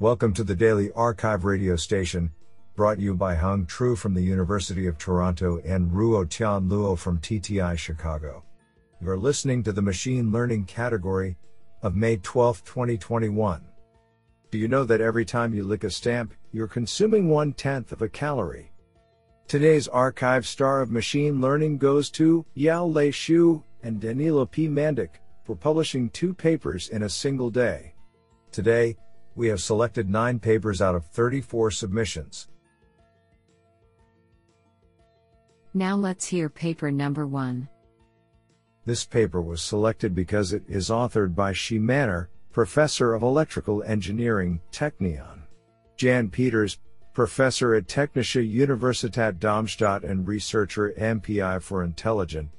Welcome to the Daily Archive radio station, brought you by Hung Tru from the University of Toronto and Ruo Tian Luo from TTI Chicago. You're listening to the Machine Learning category of May 12, 2021. Do you know that every time you lick a stamp, you're consuming one tenth of a calorie? Today's archive star of machine learning goes to Yao Lei Xu and Danilo P. Mandic for publishing two papers in a single day. Today, we have selected 9 papers out of 34 submissions. Now let's hear paper number 1. This paper was selected because it is authored by Shie Mannor, Professor of Electrical Engineering, Technion. Jan Peters, Professor at Technische Universität Darmstadt and researcher MPI for Intelligent.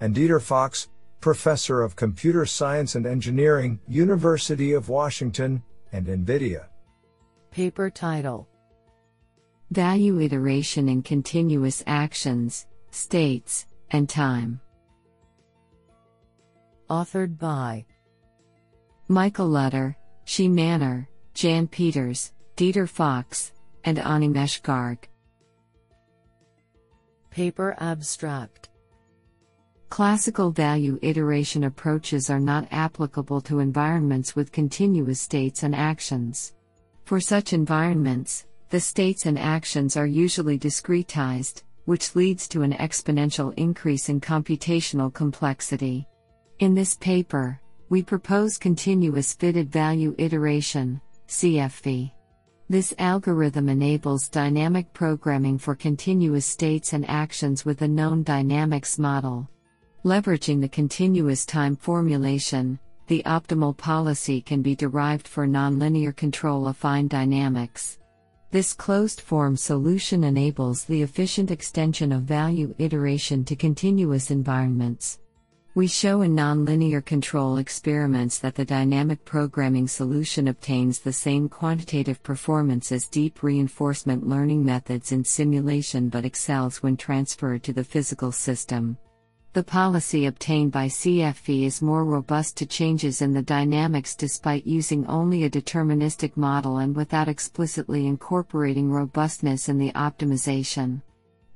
And Dieter Fox, Professor of Computer Science and Engineering, University of Washington, and NVIDIA. Paper title Value Iteration in Continuous Actions, States, and Time. Authored by Michael Lutter, Shie Mannor, Jan Peters, Dieter Fox, and Animesh Garg. Paper Abstract Classical value iteration approaches are not applicable to environments with continuous states and actions. For such environments, the states and actions are usually discretized, which leads to an exponential increase in computational complexity. In this paper, we propose continuous fitted value iteration, CFV. This algorithm enables dynamic programming for continuous states and actions with a known dynamics model. Leveraging the continuous time formulation, the optimal policy can be derived for nonlinear control affine dynamics. This closed form solution enables the efficient extension of value iteration to continuous environments. We show in nonlinear control experiments that the dynamic programming solution obtains the same quantitative performance as deep reinforcement learning methods in simulation but excels when transferred to the physical system. The policy obtained by CFV is more robust to changes in the dynamics despite using only a deterministic model and without explicitly incorporating robustness in the optimization.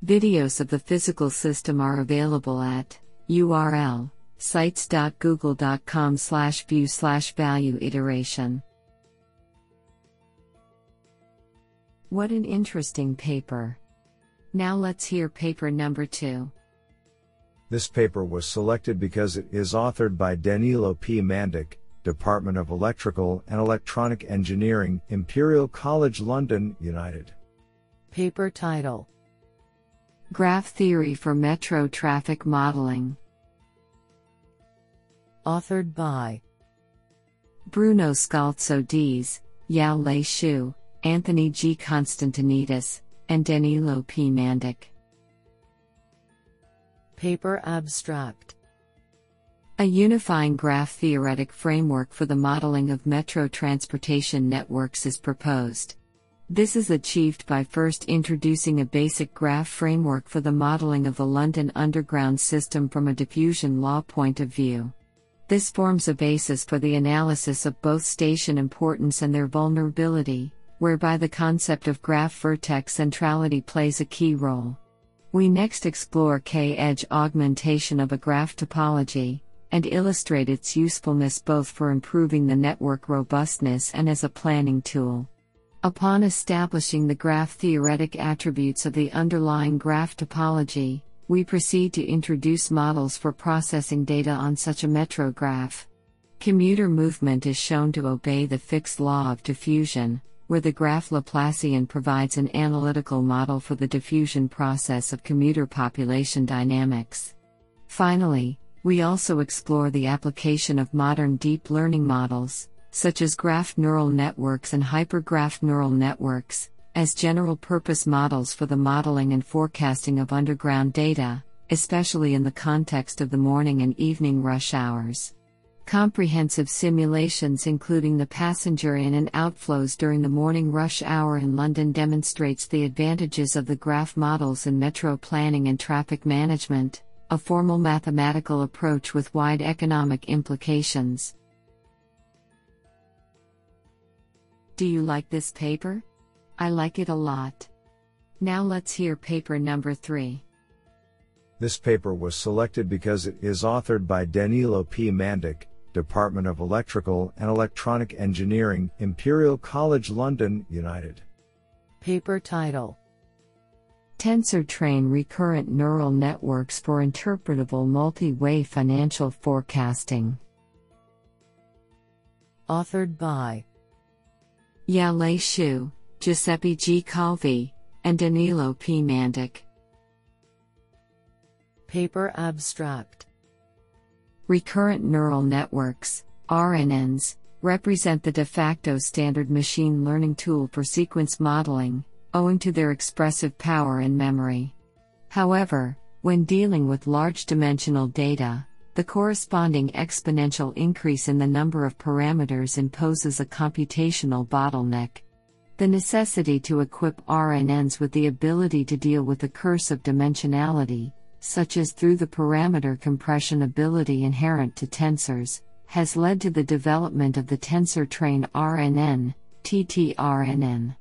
Videos of the physical system are available at URL sites.google.com slash view slash value iteration. What an interesting paper. Now let's hear paper number two. This paper was selected because it is authored by Danilo P. Mandic, Department of Electrical and Electronic Engineering, Imperial College London, United. Paper title Graph Theory for Metro Traffic Modeling. Authored by Bruno Scalzo Dees, Yao Lei Xu, Anthony G. Constantinides, and Danilo P. Mandic. Paper Abstract A unifying graph theoretic framework for the modeling of metro transportation networks is proposed. This is achieved by first introducing a basic graph framework for the modeling of the London Underground system from a diffusion law point of view. This forms a basis for the analysis of both station importance and their vulnerability, whereby the concept of graph vertex centrality plays a key role. We next explore K-edge augmentation of a graph topology, and illustrate its usefulness both for improving the network robustness and as a planning tool. Upon establishing the graph theoretic attributes of the underlying graph topology, we proceed to introduce models for processing data on such a metro graph. Commuter movement is shown to obey the fixed law of diffusion, where the graph Laplacian provides an analytical model for the diffusion process of commuter population dynamics. Finally, we also explore the application of modern deep learning models, such as graph neural networks and hypergraph neural networks, as general purpose models for the modeling and forecasting of underground data, especially in the context of the morning and evening rush hours. Comprehensive simulations including the passenger in and outflows during the morning rush hour in London demonstrates the advantages of the graph models in metro planning and traffic management, a formal mathematical approach with wide economic implications. Do you like this paper? I like it a lot. Now let's hear paper number 3. This paper was selected because it is authored by Danilo P. Mandic, Department of Electrical and Electronic Engineering, Imperial College London, United. Paper title Tensor Train Recurrent Neural Networks for Interpretable Multi Way Financial Forecasting. Authored by Yao Lei Xu, Giuseppe G. Calvi, and Danilo P. Mandic. Paper abstract Recurrent neural networks, RNNs, represent the de facto standard machine learning tool for sequence modeling, owing to their expressive power and memory. However, when dealing with large dimensional data, the corresponding exponential increase in the number of parameters imposes a computational bottleneck. The necessity to equip RNNs with the ability to deal with the curse of dimensionality, such as through the parameter compression ability inherent to tensors, has led to the development of the Tensor Train RNN, TTRNN.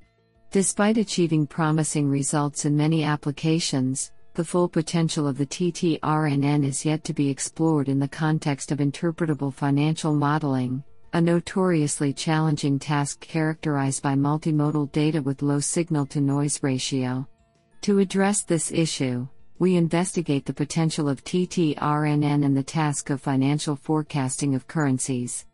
Despite achieving promising results in many applications, the full potential of the TTRNN is yet to be explored in the context of interpretable financial modeling, a notoriously challenging task characterized by multimodal data with low signal to noise ratio. To address this issue, we investigate the potential of TTRNN in the task of financial forecasting of currencies.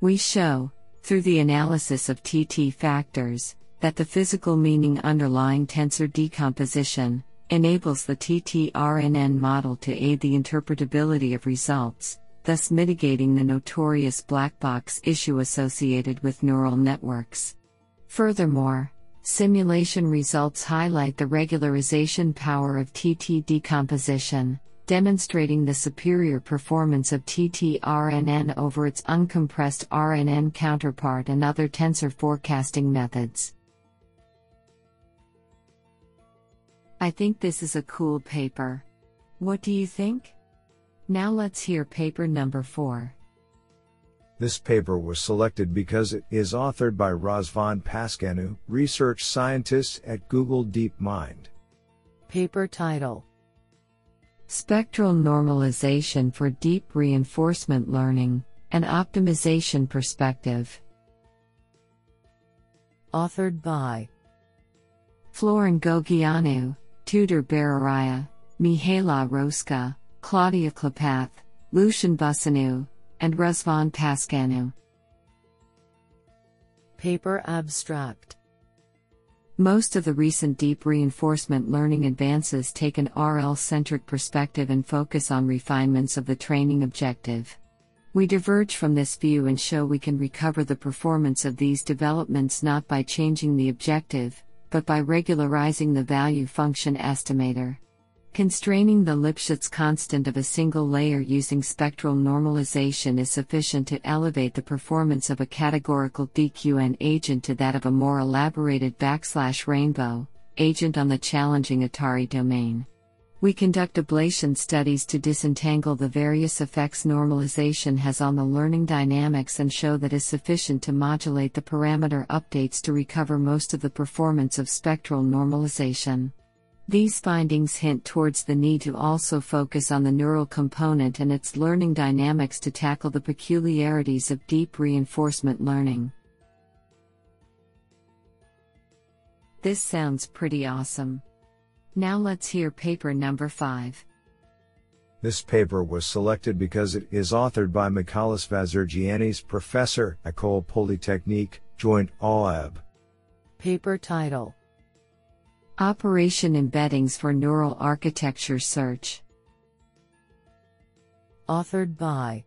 We show, through the analysis of TT factors, that the physical meaning underlying tensor decomposition enables the TTRNN model to aid the interpretability of results, thus mitigating the notorious black box issue associated with neural networks. Furthermore, Simulation results highlight the regularization power of TT decomposition, demonstrating the superior performance of TTRNN over its uncompressed RNN counterpart and other tensor forecasting methods. I think this is a cool paper. What do you think? Now let's hear paper number 4. This paper was selected because it is authored by Razvan Pascanu, research scientist at Google DeepMind. Paper title Spectral Normalization for Deep Reinforcement Learning, an Optimization Perspective. Authored by Florin Gogianu, Tudor Berariu, Mihaela Rosca, Claudia Clopath, Lucian Busoniu, and Razvan Pascanu. Paper Abstract Most of the recent deep reinforcement learning advances take an RL centric perspective and focus on refinements of the training objective. We diverge from this view and show we can recover the performance of these developments not by changing the objective, but by regularizing the value function estimator. Constraining the Lipschitz constant of a single layer using spectral normalization is sufficient to elevate the performance of a categorical DQN agent to that of a more elaborated backslash rainbow agent on the challenging Atari domain. We conduct ablation studies to disentangle the various effects normalization has on the learning dynamics and show that is sufficient to modulate the parameter updates to recover most of the performance of spectral normalization. These findings hint towards the need to also focus on the neural component and its learning dynamics to tackle the peculiarities of deep reinforcement learning. This sounds pretty awesome. Now let's hear paper number 5. This paper was selected because it is authored by Michalis Vazirgiannis, professor, École Polytechnique, Joint AUEB. Paper title Operation Embeddings for Neural Architecture Search. Authored by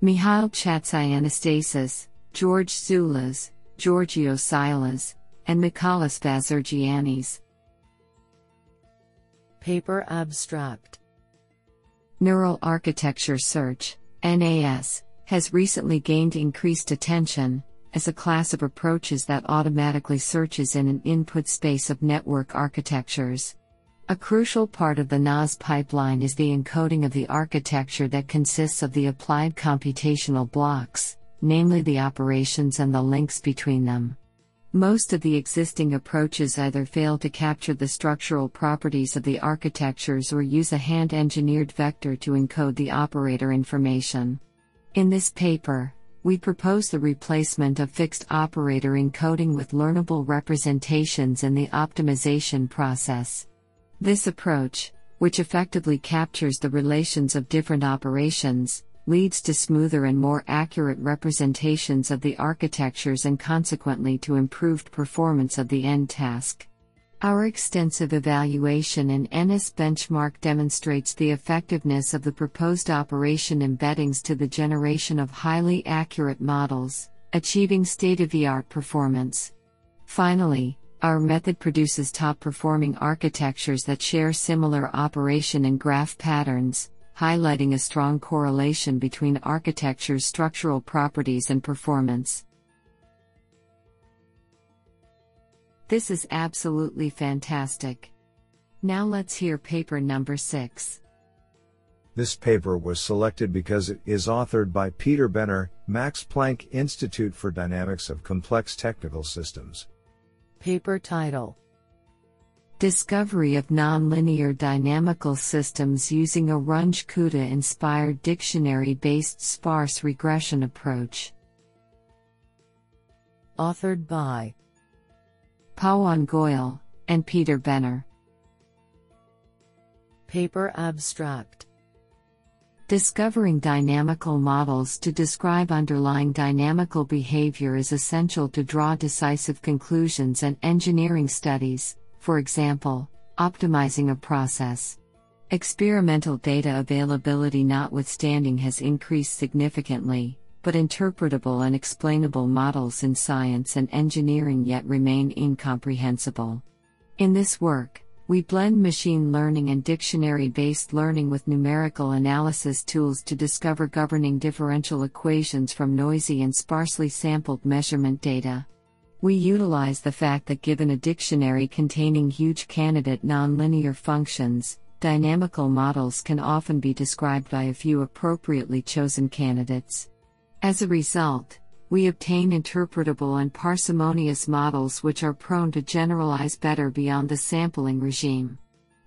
Mihail Chatzianastasis, George Dasoulas, Giorgio Silas, and Michalis Vazirgiannis. Paper Abstract Neural Architecture Search, NAS, has recently gained increased attention, as a class of approaches that automatically searches in an input space of network architectures. A crucial part of the NAS pipeline is the encoding of the architecture that consists of the applied computational blocks, namely the operations and the links between them. Most of the existing approaches either fail to capture the structural properties of the architectures or use a hand engineered vector to encode the operator information. In this paper, we propose the replacement of fixed operator encoding with learnable representations in the optimization process. This approach, which effectively captures the relations of different operations, leads to smoother and more accurate representations of the architectures and consequently to improved performance of the end task. Our extensive evaluation in NAS benchmark demonstrates the effectiveness of the proposed operation embeddings to the generation of highly accurate models, achieving state of the art performance. Finally, our method produces top performing architectures that share similar operation and graph patterns, highlighting a strong correlation between architecture's structural properties and performance. This is absolutely fantastic. Now let's hear paper number 6. This paper was selected because it is authored by Peter Benner, Max Planck Institute for Dynamics of Complex Technical Systems. Paper title Discovery of Nonlinear Dynamical Systems using a Runge-Kutta inspired dictionary based sparse regression approach. Authored by Pawan Goyal and Peter Benner. Paper Abstract Discovering dynamical models to describe underlying dynamical behavior is essential to draw decisive conclusions and engineering studies for example, optimizing a process. Experimental data availability notwithstanding has increased significantly, but interpretable and explainable models in science and engineering yet remain incomprehensible. In this work, we blend machine learning and dictionary based learning with numerical analysis tools to discover governing differential equations from noisy and sparsely sampled measurement data. We utilize the fact that given a dictionary containing huge candidate nonlinear functions, dynamical models can often be described by a few appropriately chosen candidates. As a result, we obtain interpretable and parsimonious models which are prone to generalize better beyond the sampling regime.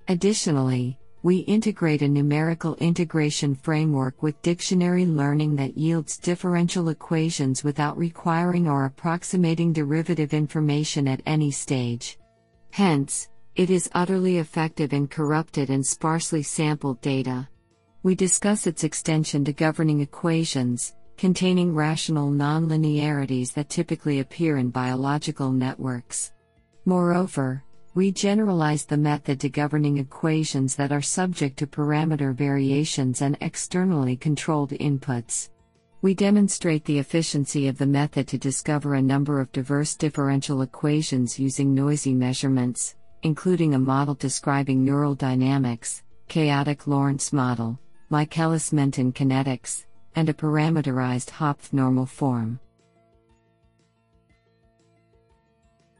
Additionally, we integrate a numerical integration framework with dictionary learning that yields differential equations without requiring or approximating derivative information at any stage. Hence, it is utterly effective in corrupted and sparsely sampled data. We discuss its extension to governing equations, containing rational nonlinearities that typically appear in biological networks. Moreover, we generalize the method to governing equations that are subject to parameter variations and externally controlled inputs. We demonstrate the efficiency of the method to discover a number of diverse differential equations using noisy measurements, including a model describing neural dynamics, chaotic Lorenz model, Michaelis Menten kinetics, and a parameterized Hopf normal form.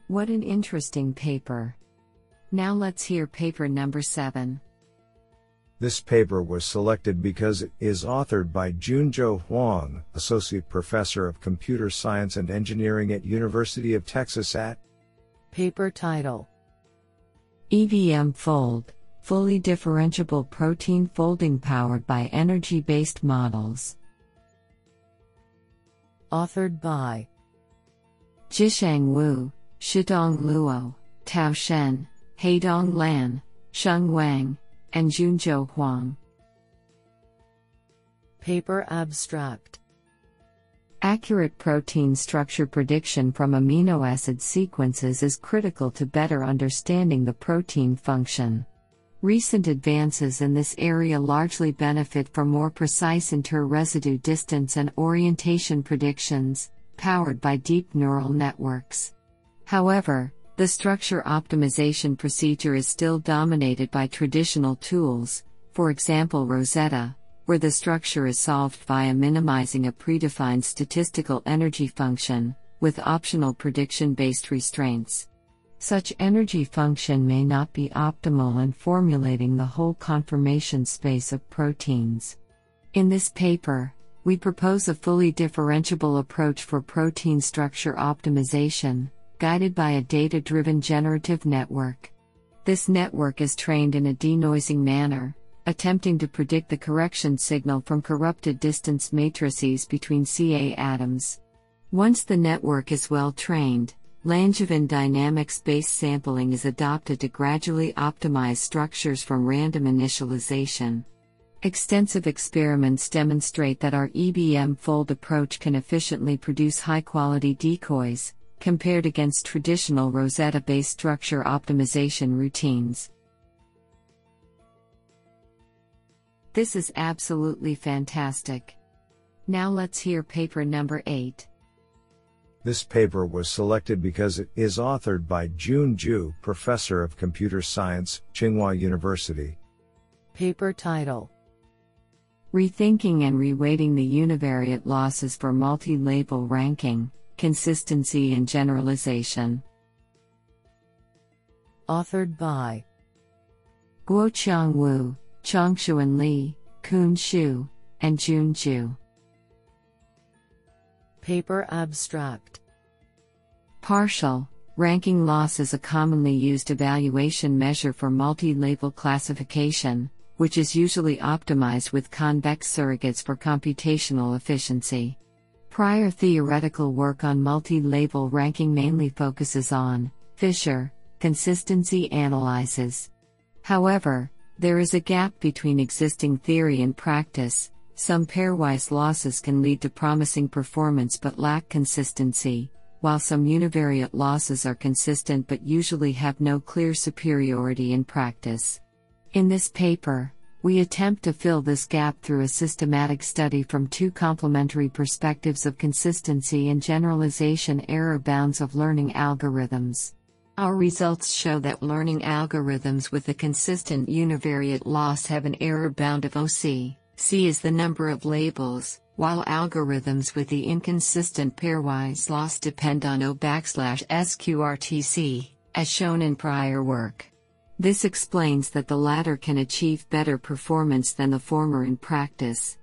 What an interesting paper! Now let's hear paper number 7. This paper was selected because it is authored by Junzhou Huang, Associate Professor of Computer Science and Engineering at University of Texas at Paper title EBM Fold Fully Differentiable Protein Folding Powered by Energy Based Models. Authored by Zhisheng Wu, Shitong Luo, Tao Shen, Haidong Lan, Sheng Wang, and Junzhou Huang. Paper Abstract Accurate protein structure prediction from amino acid sequences is critical to better understanding the protein function. Recent advances in this area largely benefit from more precise inter-residue distance and orientation predictions, powered by deep neural networks. However, the structure optimization procedure is still dominated by traditional tools, for example Rosetta, where the structure is solved via minimizing a predefined statistical energy function, with optional prediction based restraints. Such energy function may not be optimal in formulating the whole conformation space of proteins. In this paper, we propose a fully differentiable approach for protein structure optimization, guided by a data driven generative network. This network is trained in a denoising manner, attempting to predict the correction signal from corrupted distance matrices between Ca atoms. Once the network is well trained, Langevin dynamics based sampling is adopted to gradually optimize structures from random initialization. Extensive experiments demonstrate that our EBM fold approach can efficiently produce high quality decoys, compared against traditional Rosetta based structure optimization routines. This is absolutely fantastic. Now let's hear paper number 8. This paper was selected because it is authored by Jun Zhu, Professor of Computer Science, Tsinghua University. Paper title Rethinking and reweighting the univariate losses for multi label ranking, consistency and generalization. Authored by Guo Guoqiang Wu, Chongxuan Li, Kun Xu, and Jun Zhu. Paper Abstract Partial ranking loss is a commonly used evaluation measure for multi label classification, which is usually optimized with convex surrogates for computational efficiency. Prior theoretical work on multi label ranking mainly focuses on Fisher consistency analyses. However, there is a gap between existing theory and practice, some pairwise losses can lead to promising performance but lack consistency, while some univariate losses are consistent but usually have no clear superiority in practice. In this paper, we attempt to fill this gap through a systematic study from two complementary perspectives of consistency and generalization error bounds of learning algorithms. Our results show that learning algorithms with a consistent univariate loss have an error bound of OC. C is the number of labels, while algorithms with the inconsistent pairwise loss depend on O backslash SQRTC, as shown in prior work. This explains that the latter can achieve better performance than the former in practice.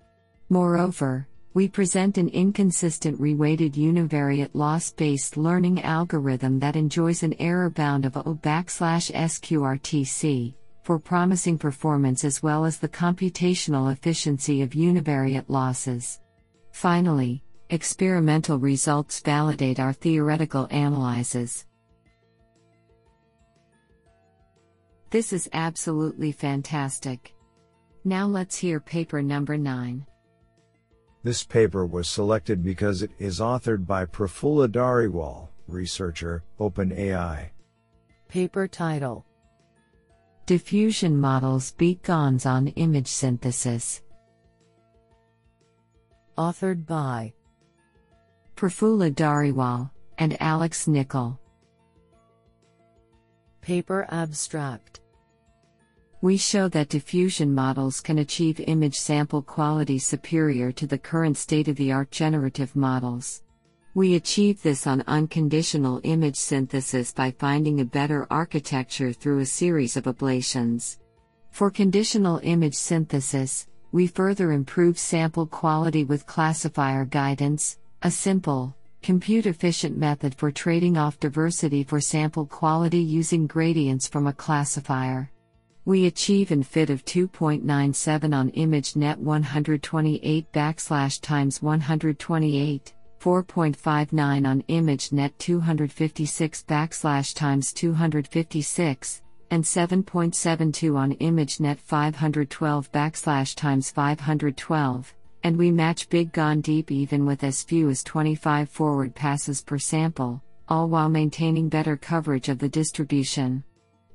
Moreover, we present an inconsistent reweighted univariate loss based learning algorithm that enjoys an error bound of O backslash SQRTC, for promising performance as well as the computational efficiency of univariate losses. Finally, experimental results validate our theoretical analyses. This is absolutely fantastic. Now let's hear paper number 9. This paper was selected because it is authored by Prafulla Dhariwal, researcher, OpenAI. Paper title Diffusion models beat GANs on image synthesis. Authored by Prafulla Dhariwal and Alex Nichol. Paper Abstract We show that diffusion models can achieve image sample quality superior to the current state of the art generative models. We achieve this on unconditional image synthesis by finding a better architecture through a series of ablations. For conditional image synthesis, we further improve sample quality with classifier guidance, a simple, compute efficient method for trading off diversity for sample quality using gradients from a classifier. We achieve an FID of 2.97 on ImageNet 128 backslash times 128. 4.59 on ImageNet 256 backslash times 256, and 7.72 on ImageNet 512 backslash times 512, and we match Big GAN Deep even with as few as 25 forward passes per sample, all while maintaining better coverage of the distribution.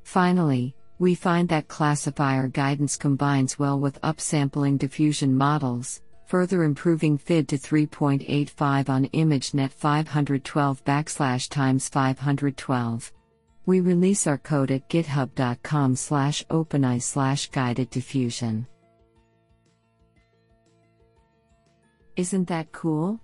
Finally, we find that classifier guidance combines well with upsampling diffusion models, further improving FID to 3.85 on ImageNet 512 backslash times 512. We release our code at github.com slash openai slash guided diffusion. Isn't that cool?